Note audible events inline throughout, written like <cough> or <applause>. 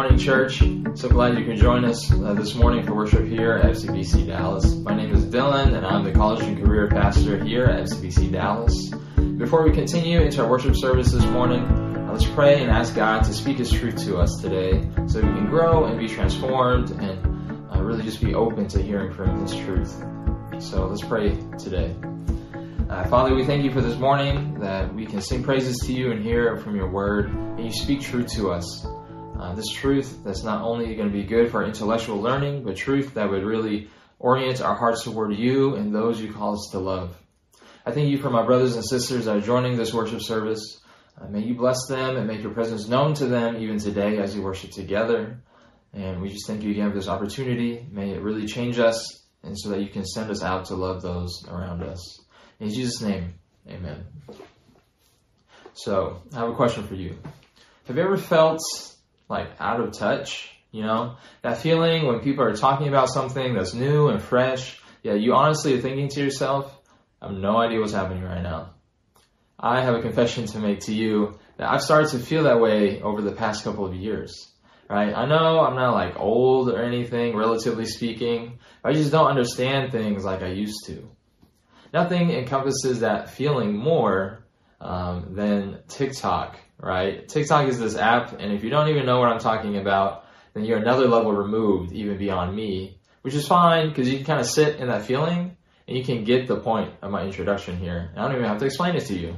morning, church. So glad you can join us uh, this morning for worship here at FCBC Dallas. My name is Dylan, and I'm the college and career pastor here at FCBC Dallas. Before we continue into our worship service this morning, uh, let's pray and ask God to speak His truth to us today so we can grow and be transformed and uh, really just be open to hearing from His truth. So let's pray today. Uh, Father, we thank you for this morning that we can sing praises to you and hear from your word, and you speak truth to us. Uh, this truth that's not only going to be good for intellectual learning, but truth that would really orient our hearts toward you and those you call us to love. I thank you for my brothers and sisters that are joining this worship service. Uh, may you bless them and make your presence known to them even today as we worship together. And we just thank you again for this opportunity. May it really change us and so that you can send us out to love those around us. In Jesus' name, amen. So, I have a question for you. Have you ever felt like out of touch? You know, that feeling when people are talking about something that's new and fresh, yeah, you honestly are thinking to yourself, I have no idea what's happening right now. I have a confession to make to you that I've started to feel that way over the past couple of years. Right? I know I'm not like old or anything, relatively speaking. I just don't understand things like I used to nothing encompasses that feeling more um, than TikTok, right? TikTok is this app, and if you don't even know what I'm talking about, then you're another level removed, even beyond me, which is fine because you can kind of sit in that feeling and you can get the point of my introduction here. I don't even have to explain it to you.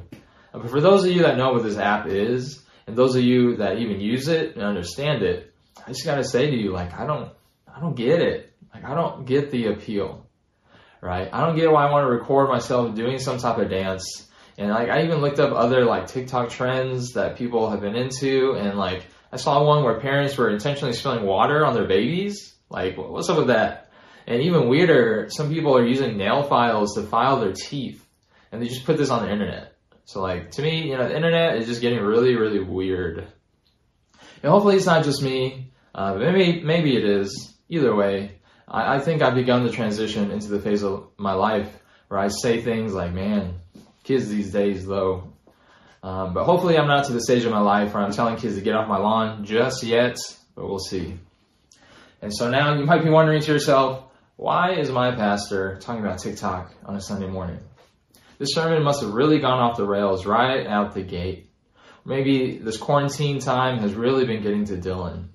But for those of you that know what this app is, and those of you that even use it and understand it, I just gotta say to you, like, I don't, I don't get it. Like, I don't get the appeal right? I don't get why I want to record myself doing some type of dance. And like I even looked up other like TikTok trends that people have been into and like I saw one where parents were intentionally spilling water on their babies. Like what's up with that? And even weirder, some people are using nail files to file their teeth and they just put this on the internet. So like to me, you know, the internet is just getting really, really weird. And hopefully it's not just me. Uh, maybe maybe it is. Either way, I, I think I've begun the transition into the phase of my life where I say things like, man, kids these days, though. Um, but hopefully, I'm not to the stage of my life where I'm telling kids to get off my lawn just yet, but we'll see. And so now you might be wondering to yourself, why is my pastor talking about TikTok on a Sunday morning? This sermon must have really gone off the rails right out the gate. Maybe this quarantine time has really been getting to Dylan.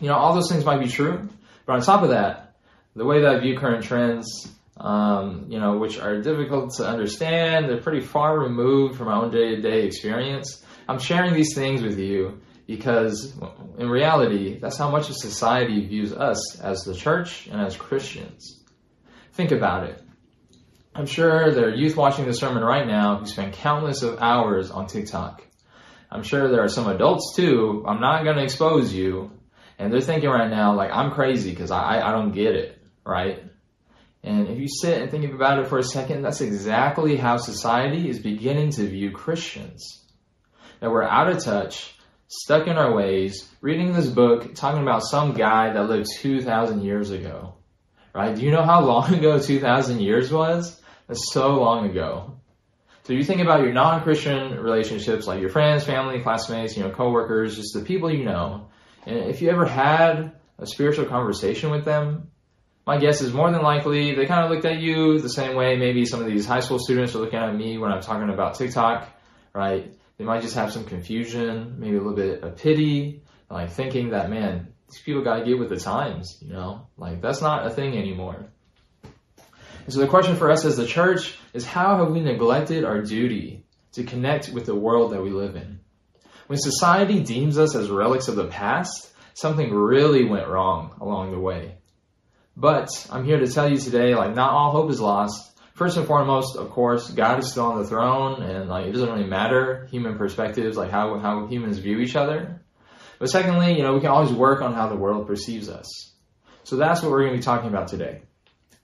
You know, all those things might be true, but on top of that, the way that I view current trends, um, you know, which are difficult to understand, they're pretty far removed from my own day to day experience. I'm sharing these things with you because in reality, that's how much of society views us as the church and as Christians. Think about it. I'm sure there are youth watching this sermon right now who spend countless of hours on TikTok. I'm sure there are some adults too. I'm not going to expose you. And they're thinking right now, like, I'm crazy because I, I don't get it right? And if you sit and think about it for a second, that's exactly how society is beginning to view Christians. That we're out of touch, stuck in our ways, reading this book, talking about some guy that lived 2,000 years ago. Right? Do you know how long <laughs> ago 2,000 years was? That's so long ago. So you think about your non-Christian relationships, like your friends, family, classmates, you know, coworkers, just the people you know. And if you ever had a spiritual conversation with them, my guess is more than likely they kind of looked at you the same way maybe some of these high school students are looking at me when I'm talking about TikTok, right? They might just have some confusion, maybe a little bit of pity, like thinking that, man, these people got to get with the times, you know? Like, that's not a thing anymore. And so the question for us as the church is how have we neglected our duty to connect with the world that we live in? When society deems us as relics of the past, something really went wrong along the way. But I'm here to tell you today, like, not all hope is lost. First and foremost, of course, God is still on the throne, and like, it doesn't really matter human perspectives, like how how humans view each other. But secondly, you know, we can always work on how the world perceives us. So that's what we're going to be talking about today.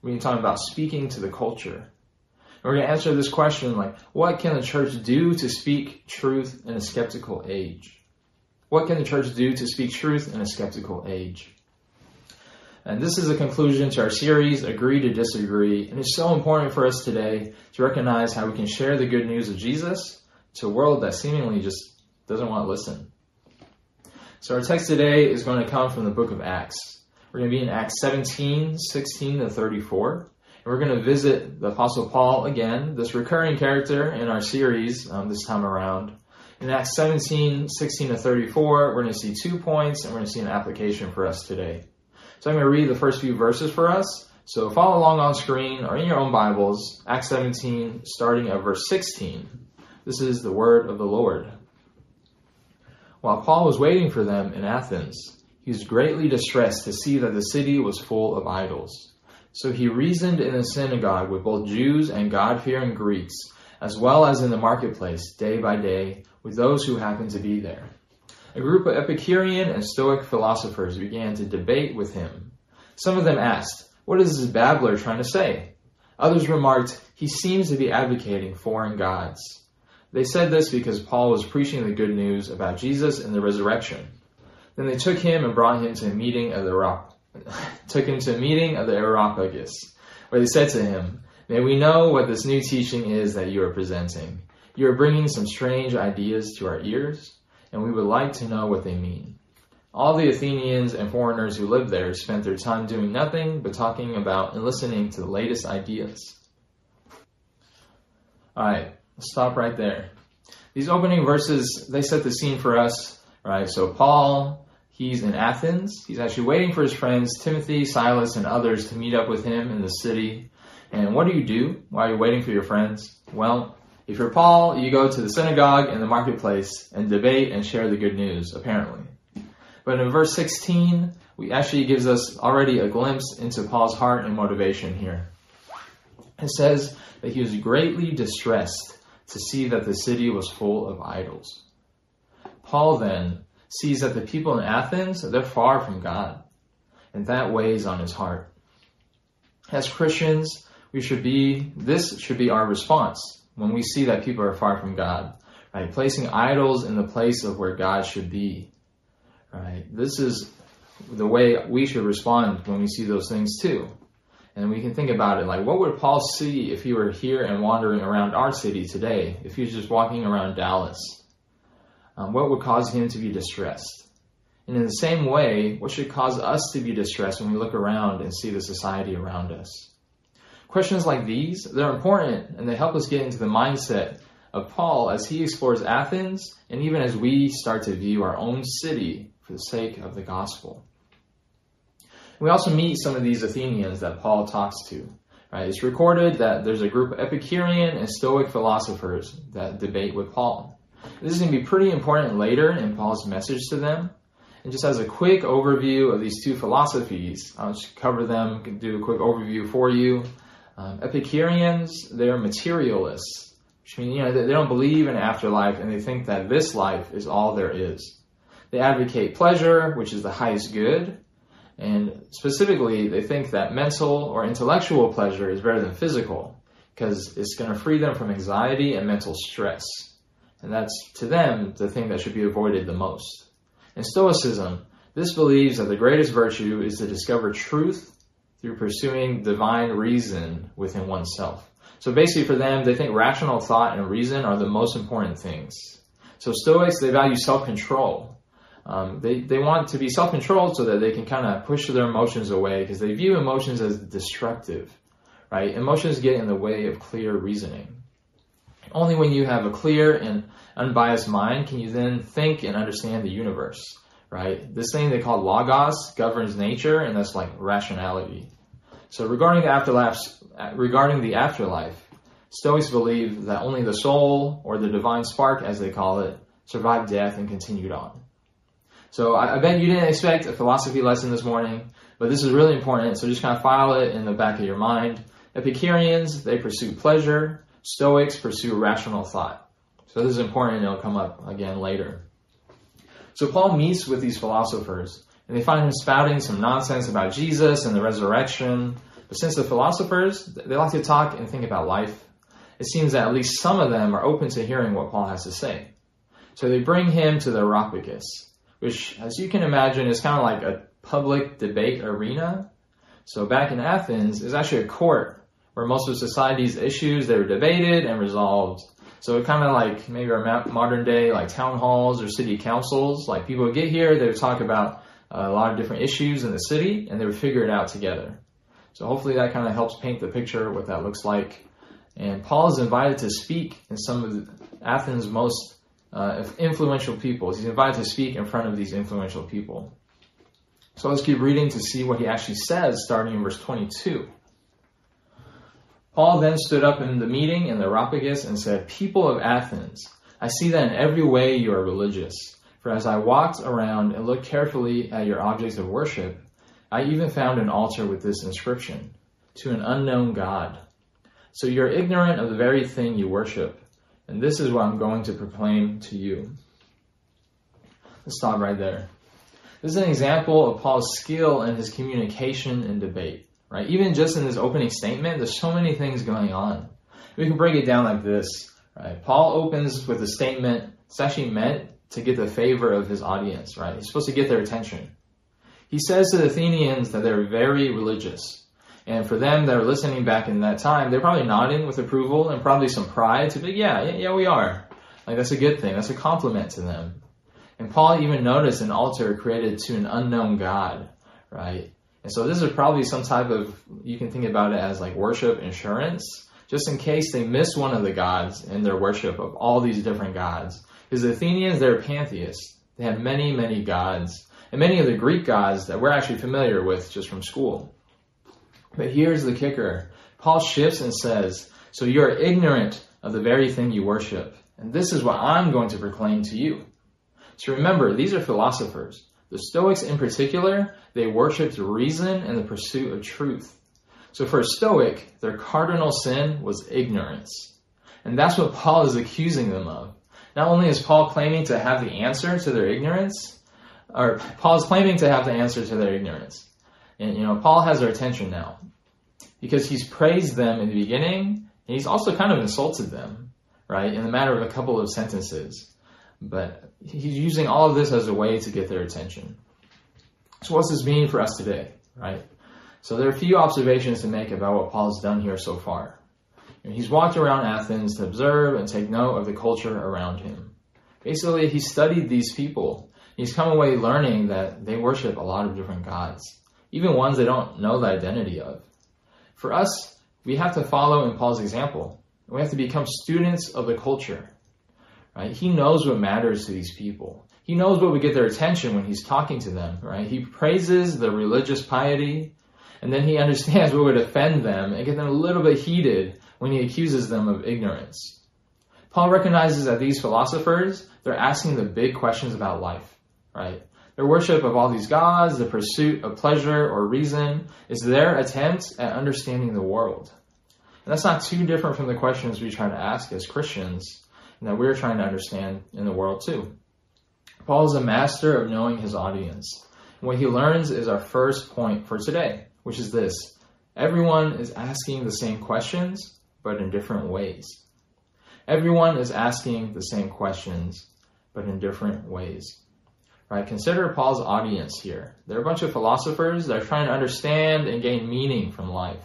We're going to be talking about speaking to the culture. And we're going to answer this question like, what can the church do to speak truth in a skeptical age? What can the church do to speak truth in a skeptical age? And this is a conclusion to our series, Agree to Disagree. And it's so important for us today to recognize how we can share the good news of Jesus to a world that seemingly just doesn't want to listen. So our text today is going to come from the book of Acts. We're going to be in Acts 17, 16 to 34. And we're going to visit the Apostle Paul again, this recurring character in our series um, this time around. In Acts 17, 16 to 34, we're going to see two points and we're going to see an application for us today. So I'm going to read the first few verses for us. So follow along on screen or in your own Bibles, Acts 17, starting at verse 16. This is the word of the Lord. While Paul was waiting for them in Athens, he was greatly distressed to see that the city was full of idols. So he reasoned in the synagogue with both Jews and God fearing Greeks, as well as in the marketplace, day by day, with those who happened to be there. A group of Epicurean and Stoic philosophers began to debate with him. Some of them asked, What is this babbler trying to say? Others remarked, He seems to be advocating foreign gods. They said this because Paul was preaching the good news about Jesus and the resurrection. Then they took him and brought him to a meeting of the <laughs> took him to a meeting of the Areopagus, where they said to him, May we know what this new teaching is that you are presenting. You are bringing some strange ideas to our ears, and we would like to know what they mean. All the Athenians and foreigners who lived there spent their time doing nothing but talking about and listening to the latest ideas. Alright, stop right there. These opening verses, they set the scene for us, right? So Paul, he's in Athens. He's actually waiting for his friends, Timothy, Silas, and others to meet up with him in the city. And what do you do while you're waiting for your friends? Well, if you're Paul, you go to the synagogue and the marketplace and debate and share the good news, apparently. But in verse 16, we actually gives us already a glimpse into Paul's heart and motivation here. It says that he was greatly distressed to see that the city was full of idols. Paul then sees that the people in Athens, they're far from God, and that weighs on his heart. As Christians, we should be, this should be our response when we see that people are far from God, right? Placing idols in the place of where God should be, right? This is the way we should respond when we see those things too. And we can think about it like, what would Paul see if he were here and wandering around our city today? If he was just walking around Dallas? Um, what would cause him to be distressed? And in the same way, what should cause us to be distressed when we look around and see the society around us? Questions like these, they're important and they help us get into the mindset of Paul as he explores Athens and even as we start to view our own city for the sake of the gospel. We also meet some of these Athenians that Paul talks to. Right? It's recorded that there's a group of Epicurean and Stoic philosophers that debate with Paul. This is going to be pretty important later in Paul's message to them. And just as a quick overview of these two philosophies, I'll just cover them, do a quick overview for you. Um, Epicureans, they're materialists, which means you know they, they don't believe in afterlife and they think that this life is all there is. They advocate pleasure, which is the highest good, and specifically, they think that mental or intellectual pleasure is better than physical because it's going to free them from anxiety and mental stress. And that's, to them, the thing that should be avoided the most. In Stoicism, this believes that the greatest virtue is to discover truth through pursuing divine reason within oneself. So basically, for them, they think rational thought and reason are the most important things. So Stoics, they value self control um, they, they want to be self controlled so that they can kind of push their emotions away because they view emotions as destructive, right? Emotions get in the way of clear reasoning. Only when you have a clear and unbiased mind can you then think and understand the universe, right? This thing they call logos governs nature, and that's like rationality. So regarding the afterlife, uh, regarding the afterlife, Stoics believe that only the soul, or the divine spark as they call it, survived death and continued on. So I, I, bet you didn't expect a philosophy lesson this morning, but this is really important. So just kind of file it in the back of your mind. Epicureans, they pursue pleasure. Stoics pursue rational thought. So this is important and it'll come up again later. So Paul meets with these philosophers and they find him spouting some nonsense about Jesus and the resurrection. But since the philosophers, they like to talk and think about life, it seems that at least some of them are open to hearing what Paul has to say. So they bring him to the Areopagus which, as you can imagine, is kind of like a public debate arena. So back in Athens, is actually a court where most of society's issues they were debated and resolved. So kind of like maybe our modern day like town halls or city councils. Like people would get here, they would talk about a lot of different issues in the city, and they would figure it out together. So hopefully that kind of helps paint the picture what that looks like. And Paul is invited to speak in some of Athens' most uh, influential people. He's invited to speak in front of these influential people. So let's keep reading to see what he actually says, starting in verse 22. Paul then stood up in the meeting in the Areopagus and said, People of Athens, I see that in every way you are religious. For as I walked around and looked carefully at your objects of worship, I even found an altar with this inscription, To an unknown God. So you're ignorant of the very thing you worship, and this is what I'm going to proclaim to you. Let's stop right there. This is an example of Paul's skill in his communication and debate right? Even just in this opening statement, there's so many things going on. We can break it down like this, right? Paul opens with a statement. It's actually meant to get the favor of his audience, right? He's supposed to get their attention. He says to the Athenians that they're very religious. And for them that are listening back in that time, they're probably nodding with approval and probably some pride to be, yeah, yeah, yeah, we are. Like that's a good thing. That's a compliment to them. And Paul even noticed an altar created to an unknown God, right? And so this is probably some type of, you can think about it as like worship insurance, just in case they miss one of the gods in their worship of all these different gods. Because the Athenians, they're pantheists. They have many, many gods. And many of the Greek gods that we're actually familiar with just from school. But here's the kicker. Paul shifts and says, So you're ignorant of the very thing you worship. And this is what I'm going to proclaim to you. So remember, these are philosophers. The Stoics in particular, they worshiped reason and the pursuit of truth. So for a Stoic, their cardinal sin was ignorance. And that's what Paul is accusing them of. Not only is Paul claiming to have the answer to their ignorance, or Paul is claiming to have the answer to their ignorance. And you know, Paul has their attention now. Because he's praised them in the beginning, and he's also kind of insulted them, right, in the matter of a couple of sentences. But he's using all of this as a way to get their attention. So what's this mean for us today, right? So there are a few observations to make about what Paul's done here so far. He's walked around Athens to observe and take note of the culture around him. Basically, he studied these people. He's come away learning that they worship a lot of different gods, even ones they don't know the identity of. For us, we have to follow in Paul's example. We have to become students of the culture. Right? He knows what matters to these people. He knows what would get their attention when he's talking to them, right? He praises the religious piety, and then he <laughs> understands what would offend them and get them a little bit heated when he accuses them of ignorance. Paul recognizes that these philosophers, they're asking the big questions about life, right? Their worship of all these gods, the pursuit of pleasure or reason, is their attempt at understanding the world. And that's not too different from the questions we try to ask as Christians and that we're trying to understand in the world too. Paul is a master of knowing his audience. And what he learns is our first point for today, which is this. Everyone is asking the same questions, but in different ways. Everyone is asking the same questions, but in different ways. Right? Consider Paul's audience here. They're a bunch of philosophers that are trying to understand and gain meaning from life.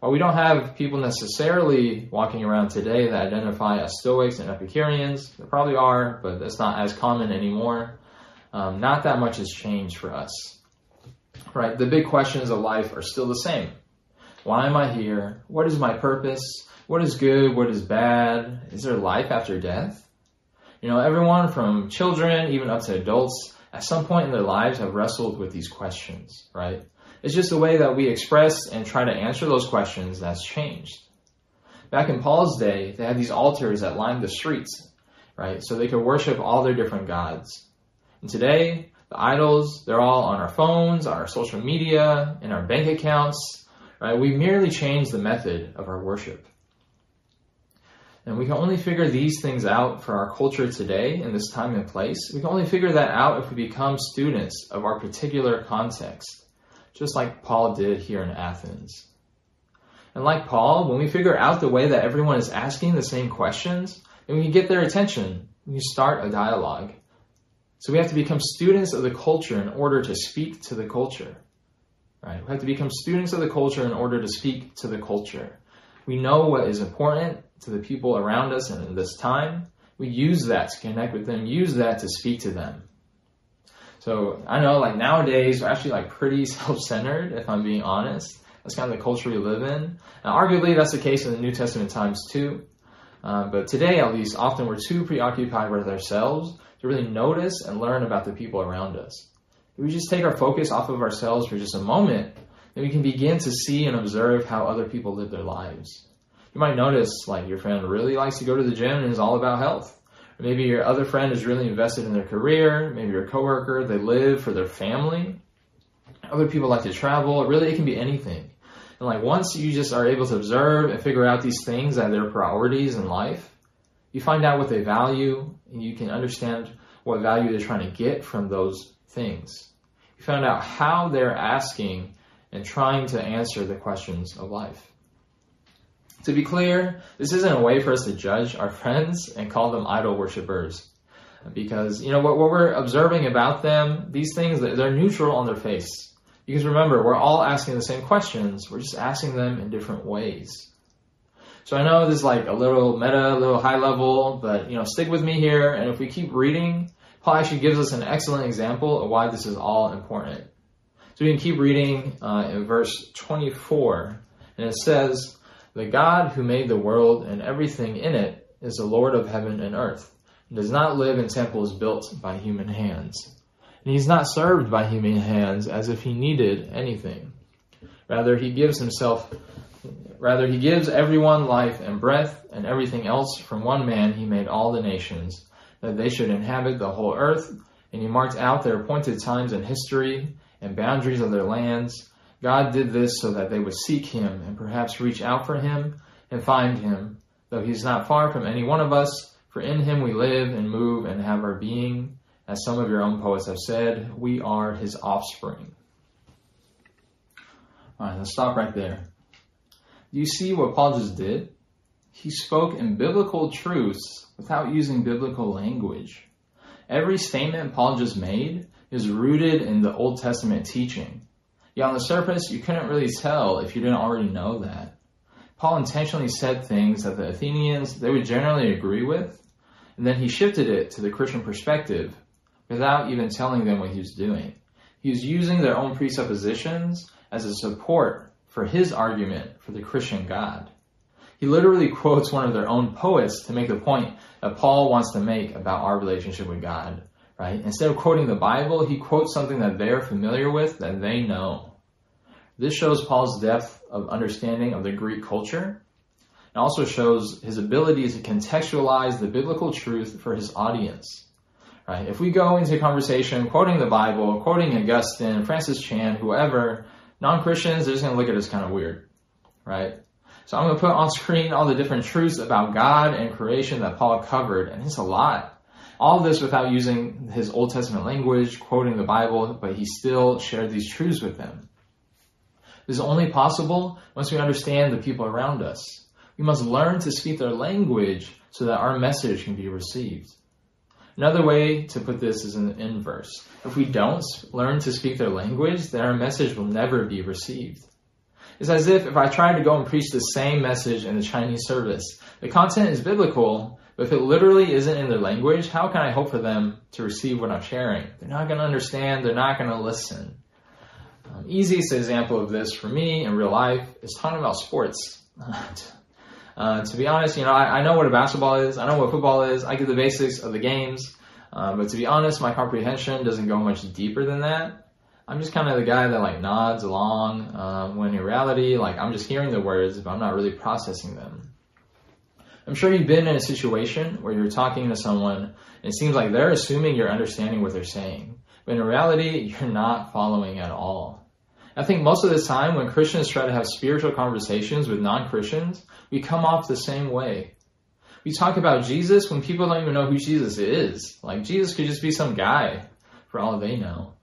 While we don't have people necessarily walking around today that identify as Stoics and Epicureans, there probably are, but that's not as common anymore. Um, not that much has changed for us. Right? The big questions of life are still the same. Why am I here? What is my purpose? What is good? What is bad? Is there life after death? You know, everyone from children even up to adults at some point in their lives have wrestled with these questions, right? It's just the way that we express and try to answer those questions that's changed. Back in Paul's day, they had these altars that lined the streets, right? So they could worship all their different gods. And today, the idols, they're all on our phones, on our social media, in our bank accounts, right? We merely change the method of our worship. And we can only figure these things out for our culture today in this time and place. We can only figure that out if we become students of our particular context just like Paul did here in Athens. And like Paul, when we figure out the way that everyone is asking the same questions, then we can get their attention. We can start a dialogue. So we have to become students of the culture in order to speak to the culture. Right? We have to become students of the culture in order to speak to the culture. We know what is important to the people around us and in this time. We use that to connect with them, use that to speak to them. So I know like nowadays we're actually like pretty <laughs> self-centered, if I'm being honest. That's kind of the culture we live in. Now, arguably that's the case in the New Testament times too. Um, but today, at least, often we're too preoccupied with ourselves to really notice and learn about the people around us. If we just take our focus off of ourselves for just a moment, then we can begin to see and observe how other people live their lives. You might notice, like, your friend really likes to go to the gym and is all about health. Or maybe your other friend is really invested in their career. Maybe your coworker, they live for their family. Other people like to travel. Really, it can be anything. And like once you just are able to observe and figure out these things that are their priorities in life, you find out what they value and you can understand what value they're trying to get from those things. You find out how they're asking and trying to answer the questions of life. To be clear, this isn't a way for us to judge our friends and call them idol worshippers. Because, you know, what, what we're observing about them, these things, they're neutral on their face. Because remember, we're all asking the same questions, we're just asking them in different ways. So I know this is like a little meta, a little high level, but you know, stick with me here, and if we keep reading, Paul actually gives us an excellent example of why this is all important. So we can keep reading uh, in verse 24, and it says, The God who made the world and everything in it is the Lord of heaven and earth, and does not live in temples built by human hands and he's not served by human hands as if he needed anything. Rather, he gives himself, rather, he gives everyone life and breath and everything else from one man he made all the nations, that they should inhabit the whole earth, and he marked out their appointed times in history and boundaries of their lands. God did this so that they would seek him and perhaps reach out for him and find him, though he is not far from any one of us, for in him we live and move and have our being. As some of your own poets have said, we are his offspring. All right, let's stop right there. Do you see what Paul just did? He spoke in biblical truths without using biblical language. Every statement Paul just made is rooted in the Old Testament teaching. Yet on the surface, you couldn't really tell if you didn't already know that. Paul intentionally said things that the Athenians they would generally agree with, and then he shifted it to the Christian perspective without even telling them what he was doing. He was using their own presuppositions as a support for his argument for the Christian God. He literally quotes one of their own poets to make the point that Paul wants to make about our relationship with God, right? Instead of quoting the Bible, he quotes something that they're familiar with, that they know. This shows Paul's depth of understanding of the Greek culture and also shows his ability to contextualize the biblical truth for his audience. Right? If we go into conversation quoting the Bible, quoting Augustine, Francis Chan, whoever, non-Christians, they're just going to look at us kind of weird. Right? So I'm going to put on screen all the different truths about God and creation that Paul covered, and it's a lot. All this without using his Old Testament language, quoting the Bible, but he still shared these truths with them. This is only possible once we understand the people around us. We must learn to speak their language so that our message can be received. Another way to put this is in inverse. If we don't learn to speak their language, then our message will never be received. It's as if if I tried to go and preach the same message in the Chinese service, the content is biblical, but if it literally isn't in their language, how can I hope for them to receive what I'm sharing? They're not going to understand, they're not going to listen. Um, easiest example of this for me in real life is talking about sports. <laughs> Uh, to be honest, you know, I, I, know what a basketball is. I know what football is. I get the basics of the games. Uh, but to be honest, my comprehension doesn't go much deeper than that. I'm just kind of the guy that like nods along um, when in reality, like I'm just hearing the words, but I'm not really processing them. I'm sure you've been in a situation where you're talking to someone and it seems like they're assuming you're understanding what they're saying. But in reality, <laughs> you're not following at all. I think most of the time when Christians try to have spiritual conversations with non-Christians, we come off the same way. We talk about Jesus when people don't even know who Jesus is. Like Jesus could just be some guy for all they know.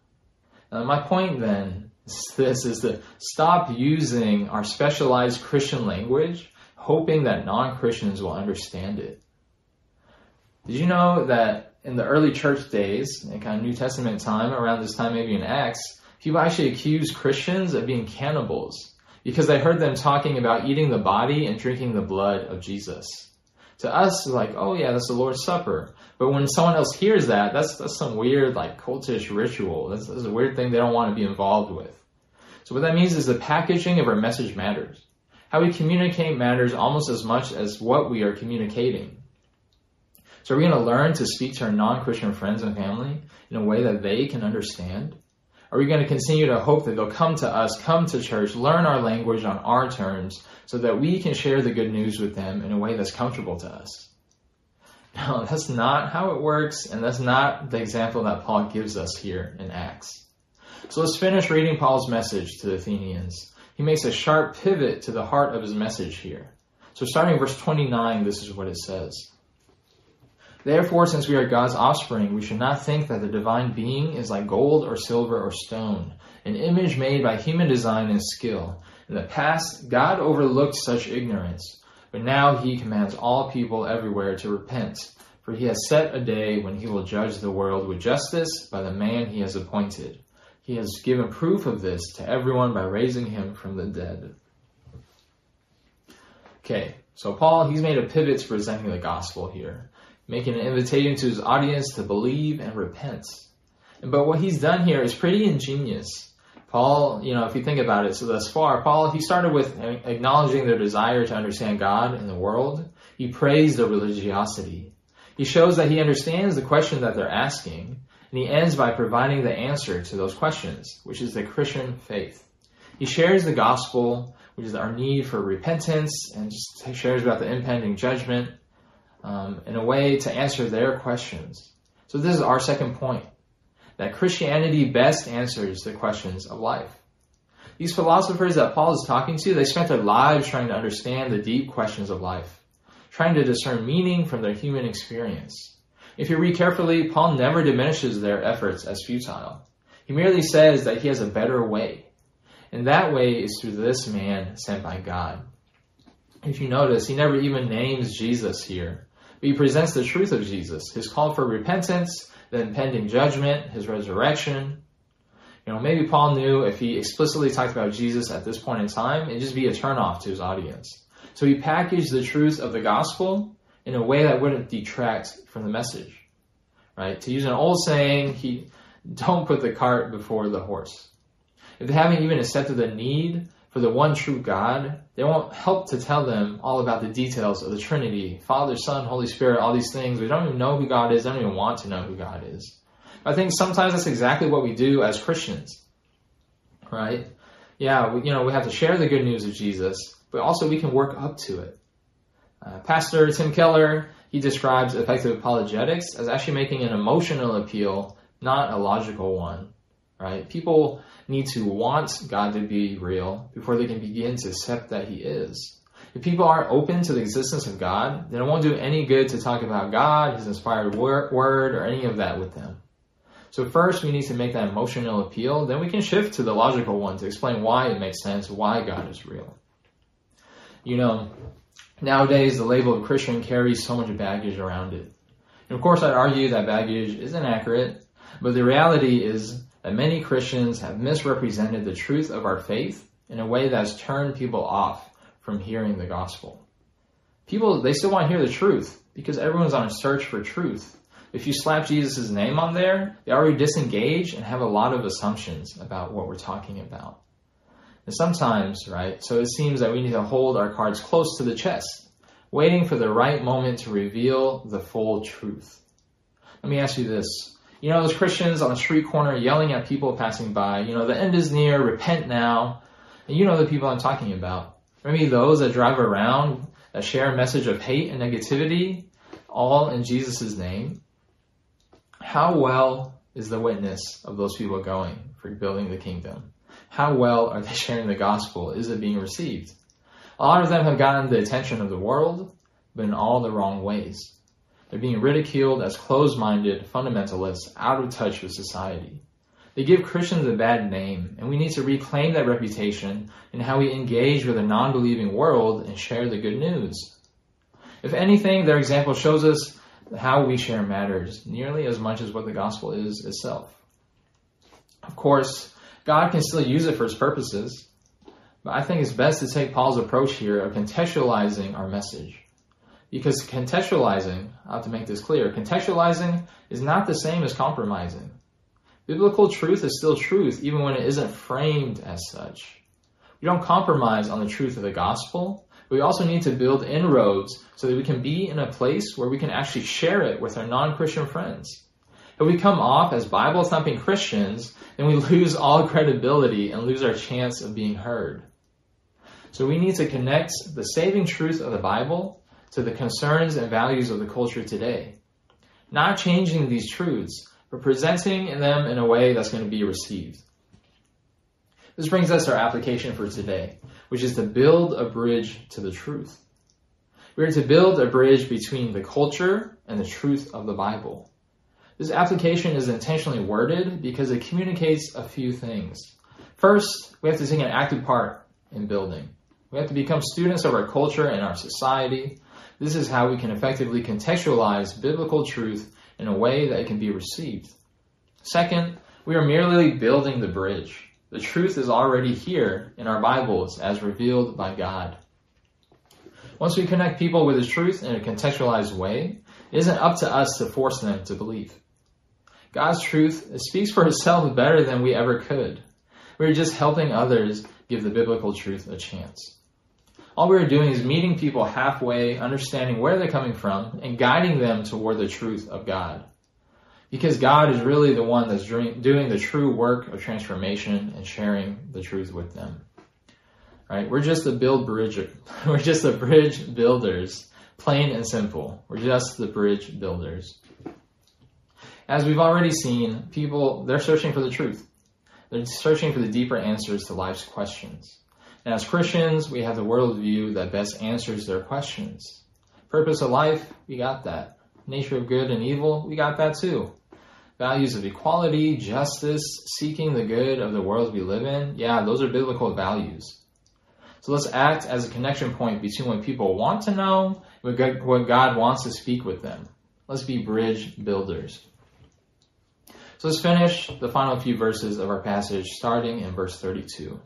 Uh, my point then is this is to stop using our specialized Christian language hoping that non-Christians will understand it. Did you know that in the early church days, in kind of New Testament time, around this time maybe in Acts, people actually accused Christians of being cannibals because they heard them talking about eating the body and drinking the blood of Jesus. To us, like, oh yeah, that's the Lord's Supper. But when someone else hears that, that's that's some weird like cultish ritual. That's, that's a weird thing they don't want to be involved with. So what that means is the packaging of our message matters. How we communicate matters almost as much as what we are communicating. So are we going to learn to speak to our non-Christian friends and family in a way that they can understand? Are we going to continue to hope that they'll come to us, come to church, learn our language on our terms so that we can share the good news with them in a way that's comfortable to us? <laughs> No, that's not how it works, and that's not the example that Paul gives us here in Acts. So let's finish reading Paul's message to the Athenians. He makes a sharp pivot to the heart of his message here. So starting verse 29, this is what it says. Therefore, since we are God's offspring, we should not think that the divine being is like gold or silver or stone, an image made by human design and skill. In the past, God overlooked such ignorance but now he commands all people everywhere to repent, for he has set a day when he will judge the world with justice by the man he has appointed. He has given proof of this to everyone by raising him from the dead. Okay, so Paul, he's made a pivot to presenting the gospel here, making an invitation to his audience to believe and repent. But what he's done here is pretty ingenious. Paul, you know, if you think about it, so thus far, Paul, he started with acknowledging their desire to understand God and the world. He praised their religiosity. He shows that he understands the question that they're asking, and he ends by providing the answer to those questions, which is the Christian faith. He shares the gospel, which is our need for repentance, and just shares about the impending judgment um, in a way to answer their questions. So this is our second point that Christianity best answers the questions of life. These philosophers that Paul is talking to, they spent their lives trying to understand the deep questions of life, trying to discern meaning from their human experience. If you read carefully, Paul never diminishes their efforts as futile. He merely says that he has a better way. And that way is through this man sent by God. If you notice, he never even names Jesus here, but he presents the truth of Jesus, his call for repentance, the impending judgment, his resurrection. You know, maybe Paul knew if he explicitly talked about Jesus at this point in time, it'd just be a turnoff to his audience. So he packaged the truth of the gospel in a way that wouldn't detract from the message. Right? To use an old saying, he don't put the cart before the horse. If they haven't even accepted the need for the one true God, they won't help to tell them all about the details of the Trinity, Father, Son, Holy Spirit, all these things. We don't even know who God is, they don't even want to know who God is. I think sometimes that's exactly what we do as Christians. Right? Yeah, we, you know, we have to share the good news of Jesus, but also we can work up to it. Uh, Pastor Tim Keller, he describes effective apologetics as actually making an emotional appeal, not a logical one. Right? People need to want God to be real before they can begin to accept that He is. If people aren't open to the existence of God, then it won't do any good to talk about God, His inspired word, or any of that with them. So first we need to make that emotional appeal, then we can shift to the logical one to explain why it makes sense, why God is real. You know, nowadays the label of Christian carries so much baggage around it. And of course I'd argue that baggage is inaccurate, but the reality is that many Christians have misrepresented the truth of our faith in a way that's turned people off from hearing the gospel. People, they still want to hear the truth because everyone's on a search for truth. If you slap Jesus' name on there, they already disengage and have a lot of assumptions about what we're talking about. And sometimes, right, so it seems that we need to hold our cards close to the chest, waiting for the right moment to reveal the full truth. Let me ask you this. You know, those Christians on the street corner yelling at people passing by, you know, the end is near, repent now. And you know the people I'm talking about. Maybe those that drive around that share a message of hate and negativity, all in Jesus' name. How well is the witness of those people going for building the kingdom? How well are they <laughs> sharing the gospel? Is it being received? A lot of them have gotten the attention of the world, but in all the wrong ways. They're being ridiculed as closed-minded fundamentalists out of touch with society. They give Christians a bad name, and we need to reclaim that reputation in how we engage with a non-believing world and share the good news. If anything, their example shows us how we share matters nearly as much as what the gospel is itself. Of course, God can still use it for his purposes, But I think it's best to take Paul's approach here of contextualizing our message. Because contextualizing, I have to make this clear, contextualizing is not the same as compromising. Biblical truth is still truth, even when it isn't framed as such. We don't compromise on the truth of the gospel, we also need to build inroads so that we can be in a place where we can actually share it with our non-Christian friends. If we come off as Bible thumping Christians, then we lose all credibility and lose our chance of being heard. So we need to connect the saving truth of the Bible to the concerns and values of the culture today. Not changing these truths, but presenting them in a way that's going to be received. This brings us our application for today, which is to build a bridge to the truth. We are to build a bridge between the culture and the truth of the Bible. This application is intentionally worded because it communicates a few things. First, we have to take an active part in building. We have to become students of our culture and our society. This is how we can effectively contextualize biblical truth in a way that it can be received. Second, we are merely building the bridge. The truth is already here in our Bibles as revealed by God. Once we connect people with the truth in a contextualized way, it isn't up to us to force them to believe. God's truth speaks for itself better than we ever could. We're just helping others give the biblical truth a chance. All we're doing is meeting people halfway, understanding where they're coming from, and guiding them toward the truth of God. Because God is really the one that's doing the true work of transformation and sharing the truth with them. Right? We're just the build bridge. <laughs> We're just the bridge builders, plain and simple. We're just the bridge builders. As we've already seen, people, they're searching for the truth. They're searching for the deeper answers to life's questions. And as Christians, we have the worldview that best answers their questions. Purpose of life, we got that. Nature of good and evil, we got that too. Values of equality, justice, seeking the good of the world we live in, yeah, those are biblical values. So let's act as a connection point between what people want to know and what God wants to speak with them. Let's be bridge builders. So let's finish the final few verses of our passage, starting in verse 32.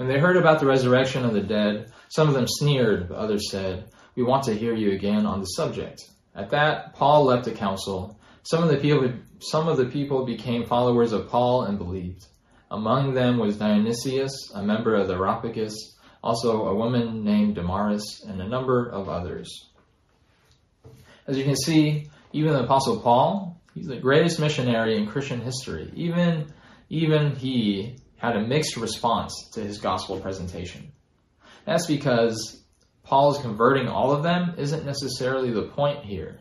When they heard about the resurrection of the dead, some of them sneered, but others said, We want to hear you again on the subject. At that, Paul left the council. Some of the people, some of the people became followers of Paul and believed. Among them was Dionysius, a member of the Areopagus, also a woman named Damaris, and a number of others. As you can see, even the Apostle Paul, he's the greatest missionary in Christian history. Even, even he had a mixed response to his gospel presentation. That's because Paul's converting all of them isn't necessarily the point here.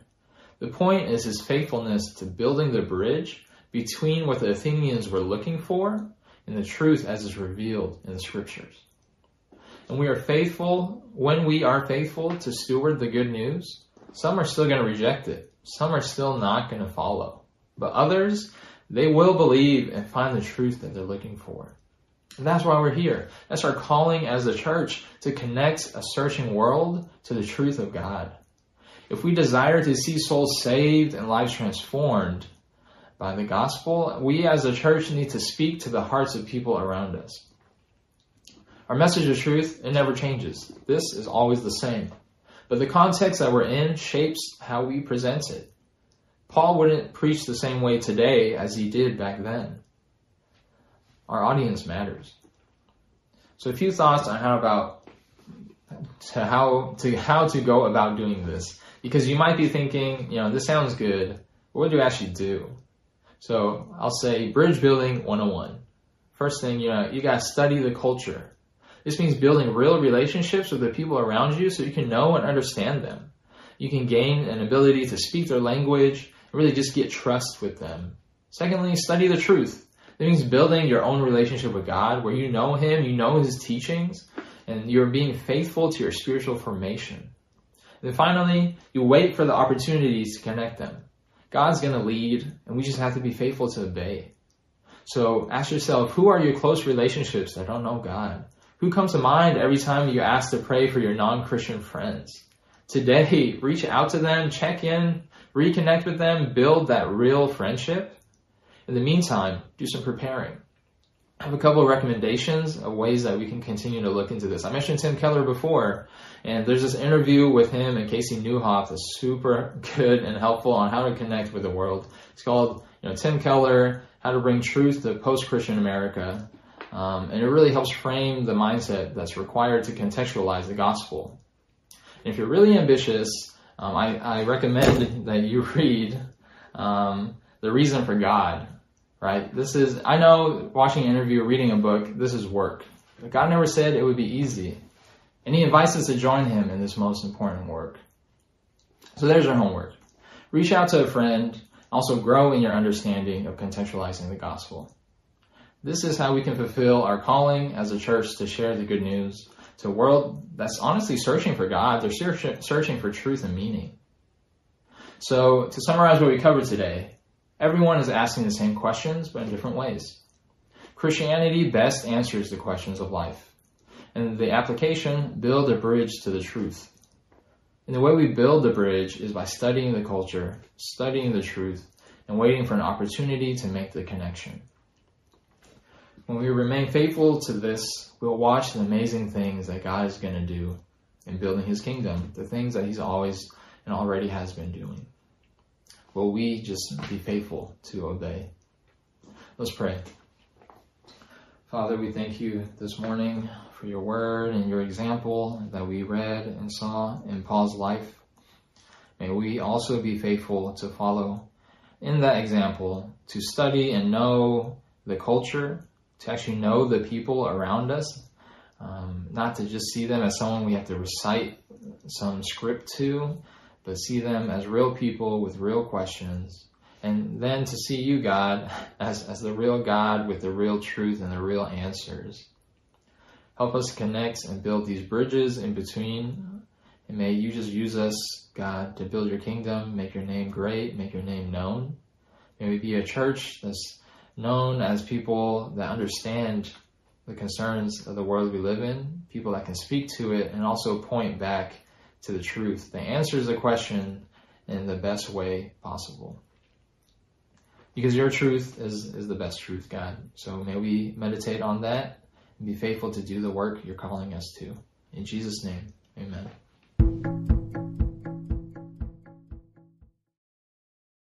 The point is his faithfulness to building the bridge between what the Athenians were looking for and the truth as is revealed in the scriptures. And we are faithful, when we are faithful to steward the good news, some are still going to reject it. Some are still not going to follow. But others, they will believe and find the truth that they're looking for. And that's why we're here. That's our calling as a church to connect a searching world to the truth of God. If we desire to see souls saved and lives transformed by the gospel, we as a church need to speak to the hearts of people around us. Our message of truth, it never changes. This is always the same. But the context that we're in shapes how we present it. Paul wouldn't preach the same way today as he did back then. Our audience matters. So a few thoughts on how about to how to how to go about doing this. Because you might be thinking, you know, this sounds good, what do you actually do? So I'll say bridge building 101. First thing, you know, you gotta study the culture. This means building real relationships with the people around you so you can know and understand them. You can gain an ability to speak their language really just get trust with them. Secondly, study the truth. That means building your own relationship with God where you know Him, you know His teachings, and you're being faithful to your spiritual formation. And then finally, you wait for the opportunities to connect them. God's going to lead, and we just have to be faithful to obey. So ask yourself, who are your close relationships that don't know God? Who comes to mind every time you ask to pray for your non-Christian friends? Today, reach out to them, check in, reconnect with them, build that real friendship. In the meantime, do some preparing. I have a couple of recommendations of ways that we can continue to look into this. I mentioned Tim Keller before, and there's this interview with him and Carey Nieuwhof that's super good and helpful on how to connect with the world. It's called, you know, Tim Keller, How to Bring Truth to Post-Christian America. Um, and it really helps frame the mindset that's required to contextualize the gospel. If you're really ambitious, um, I, I, recommend that you <laughs> read um, The Reason for God right? This is, I know watching an interview, reading a book, this is work. God never said it would be easy. And He invites us to join Him in this most important work. So there's our homework. Reach out to a friend, also grow in your understanding of contextualizing the gospel. This is how we can fulfill our calling as a church to share the good news to a world that's honestly searching for God. They're searching for truth and meaning. So, to summarize what we covered today, Everyone is asking the same questions, but in different ways. Christianity best answers the questions of life. And the application, build a bridge to the truth. And the way we build the bridge is by studying the culture, studying the truth, and waiting for an opportunity to make the connection. When we remain faithful to this, we'll watch the amazing things that God is going to do in building his kingdom, the things that he's always and already has been doing. Will we just be faithful to obey? Let's pray. Father, we thank you this morning for your word and your example that we read and saw in Paul's life. May we also be faithful to follow in that example, to study and know the culture, to actually know the people around us, um, not to just see them as someone we have to recite some script to, but see them as real people with real questions. And then to see you, God, <laughs> as, as the real God with the real truth and the real answers. Help us connect and build these bridges in between. And may you just use us, God, to build your kingdom, make your name great, make your name known. May we be a church that's known as people that understand the concerns of the world we live in, people that can speak to it and also point back to the truth that answers the question in the best way possible. Because your truth is, is the best truth, God. So may we meditate on that and be faithful to do the work you're calling us to. In Jesus' name, amen.